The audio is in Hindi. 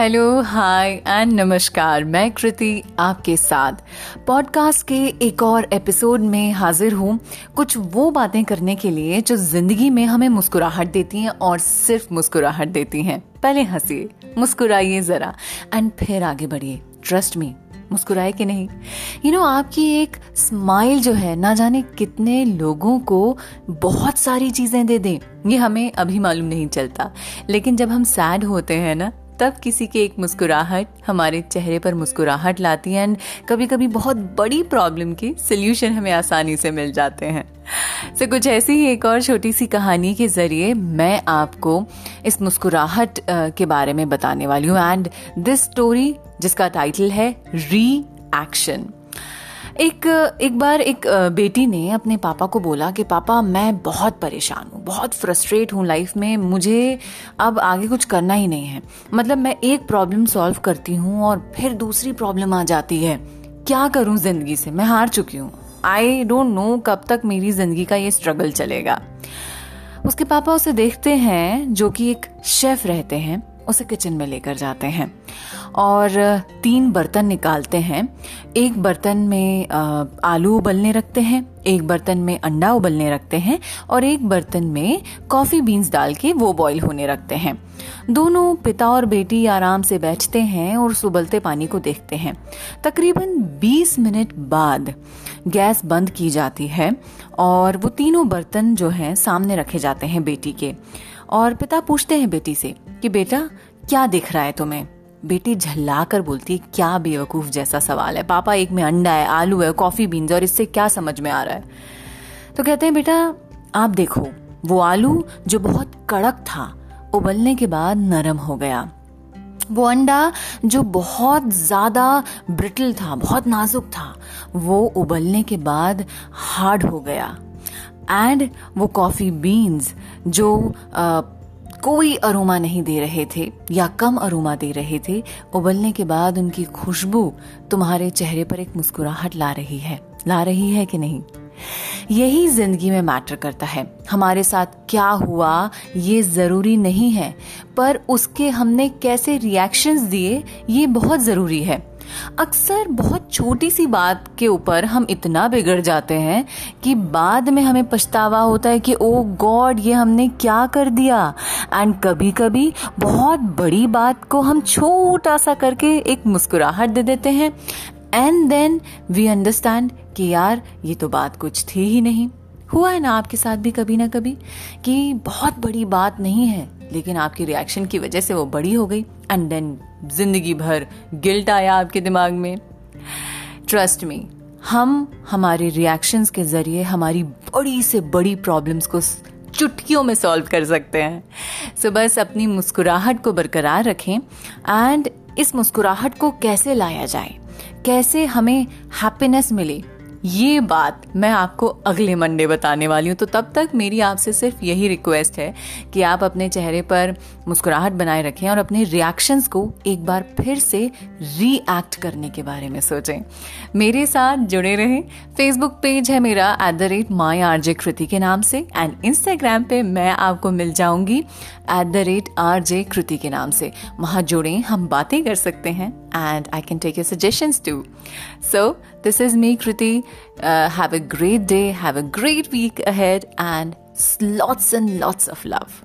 हेलो हाय एंड नमस्कार। मैं कृति आपके साथ। पॉडकास्ट के एक और एपिसोड में हाजिर हूँ। कुछ वो बातें करने के लिए जो ज़िंदगी में हमें मुस्कुराहट देती हैं और सिर्फ़ मुस्कुराहट देती हैं। पहले हंसिए मुस्कुराइए जरा एंड फिर आगे बढ़िए। ट्रस्ट मी मुस्कुराए कि नहीं? यू you नो know, आपकी एक स्माइल जो है ना जाने कितने लोगों को बहुत सारी चीज़ें दे दे। ये हमें अभी मालूम नहीं चलता। लेकिन जब हम सैड होते हैं ना तब किसी की एक मुस्कुराहट हमारे चेहरे पर मुस्कुराहट लाती है एंड कभी कभी बहुत बड़ी प्रॉब्लम के सल्यूशन हमें आसानी से मिल जाते हैं। से so, कुछ ऐसी ही एक और छोटी सी कहानी के ज़रिए मैं आपको इस मुस्कुराहट के बारे में बताने वाली हूँ। एंड दिस स्टोरी जिसका टाइटल है री एक्शन एक एक बार एक बेटी ने अपने पापा को बोला कि, पापा, मैं बहुत परेशान हूँ, बहुत फ्रस्ट्रेट हूँ लाइफ में, मुझे अब आगे कुछ करना ही नहीं है। मतलब मैं एक प्रॉब्लम सॉल्व करती हूँ और फिर दूसरी प्रॉब्लम आ जाती है। क्या करूँ ज़िंदगी से? मैं हार चुकी हूँ। आई डोंट नो कब तक मेरी ज़िंदगी का ये स्ट्रगल चलेगा। उसके पापा उसे देखते हैं, जो कि एक शेफ रहते हैं। उसे किचन में लेकर जाते हैं। और तीन बर्तन निकालते हैं। एक बर्तन में आलू उबलने रखते हैं, एक बर्तन में अंडा उबलने रखते हैं और एक बर्तन में कॉफ़ी बीन्स डाल के वो बॉईल होने रखते हैं। दोनों पिता और बेटी आराम से बैठते हैं और उस उबलते पानी को देखते हैं। तकरीबन 20 मिनट बाद गैस बंद की जाती है और वो तीनों बर्तन जो हैं सामने रखे जाते हैं बेटी के। और पिता पूछते हैं बेटी से कि बेटा क्या दिख रहा है तुम्हें? बेटी झल्ला कर बोलती है क्या बेवकूफ़ जैसा सवाल है? पापा एक में अंडा है आलू है कॉफ़ी बीन्स और इससे क्या समझ में आ रहा है? तो कहते हैं बेटा आप देखो वो आलू जो बहुत कड़क था उबलने के बाद नरम हो गया। वो अंडा जो बहुत ज़्यादा ब्रिटल था बहुत नाजुक था वो उबलने के बाद हार्ड हो गया। एंड वो कॉफ़ी बीन्स जो आ, कोई अरोमा नहीं दे रहे थे या कम अरोमा दे रहे थे, उबलने के बाद उनकी खुशबू तुम्हारे चेहरे पर एक मुस्कुराहट ला रही है। ला रही है कि नहीं? यही ज़िंदगी में मैटर करता है। हमारे साथ क्या हुआ, ये ज़रूरी नहीं है, पर उसके हमने कैसे रिएक्शंस दिए, ये बहुत ज़रूरी है। अक्सर बहुत छोटी सी बात के ऊपर हम इतना बिगड़ जाते हैं कि बाद में हमें पछतावा होता है कि ओ गॉड, ये हमने क्या कर दिया? एंड कभी कभी बहुत बड़ी बात को हम छोटा सा करके एक मुस्कुराहट दे देते हैं। एंड देन वी अंडरस्टैंड कि यार, ये तो बात कुछ थी ही नहीं। हुआ है ना आपके साथ भी कभी ना कभी कि बहुत बड़ी बात नहीं है, लेकिन आपकी रिएक्शन की वजह से वो बड़ी हो गई। एंड देन ज़िंदगी भर गिल्ट आया आपके दिमाग में? ट्रस्ट मी हम हमारे रिएक्शंस के ज़रिए हमारी बड़ी से बड़ी प्रॉब्लम्स को चुटकियों में सॉल्व कर सकते हैं। सो so बस अपनी मुस्कुराहट को बरकरार रखें एंड इस मुस्कुराहट को कैसे लाया जाए? कैसे हमें हैप्पीनेस मिले? ये बात मैं आपको अगले मंडे बताने वाली हूँ। तो तब तक मेरी आपसे सिर्फ़ यही रिक्वेस्ट है कि आप अपने चेहरे पर मुस्कुराहट बनाए रखें और अपने रिएक्शंस को एक बार फिर से रीएक्ट करने के बारे में सोचें। मेरे साथ जुड़े रहें। फेसबुक पेज है मेरा at the rate my R J Kriti के नाम से। एंड इंस्टाग्राम पे मैं आपको मिल जाऊँगी at the rate R J Kriti के नाम से। वहाँ जुड़े, हम बातें कर सकते हैं। and I can take your suggestions too. So, this is me, Kriti. Uh, have a great day, have a great week ahead, and lots and lots of love.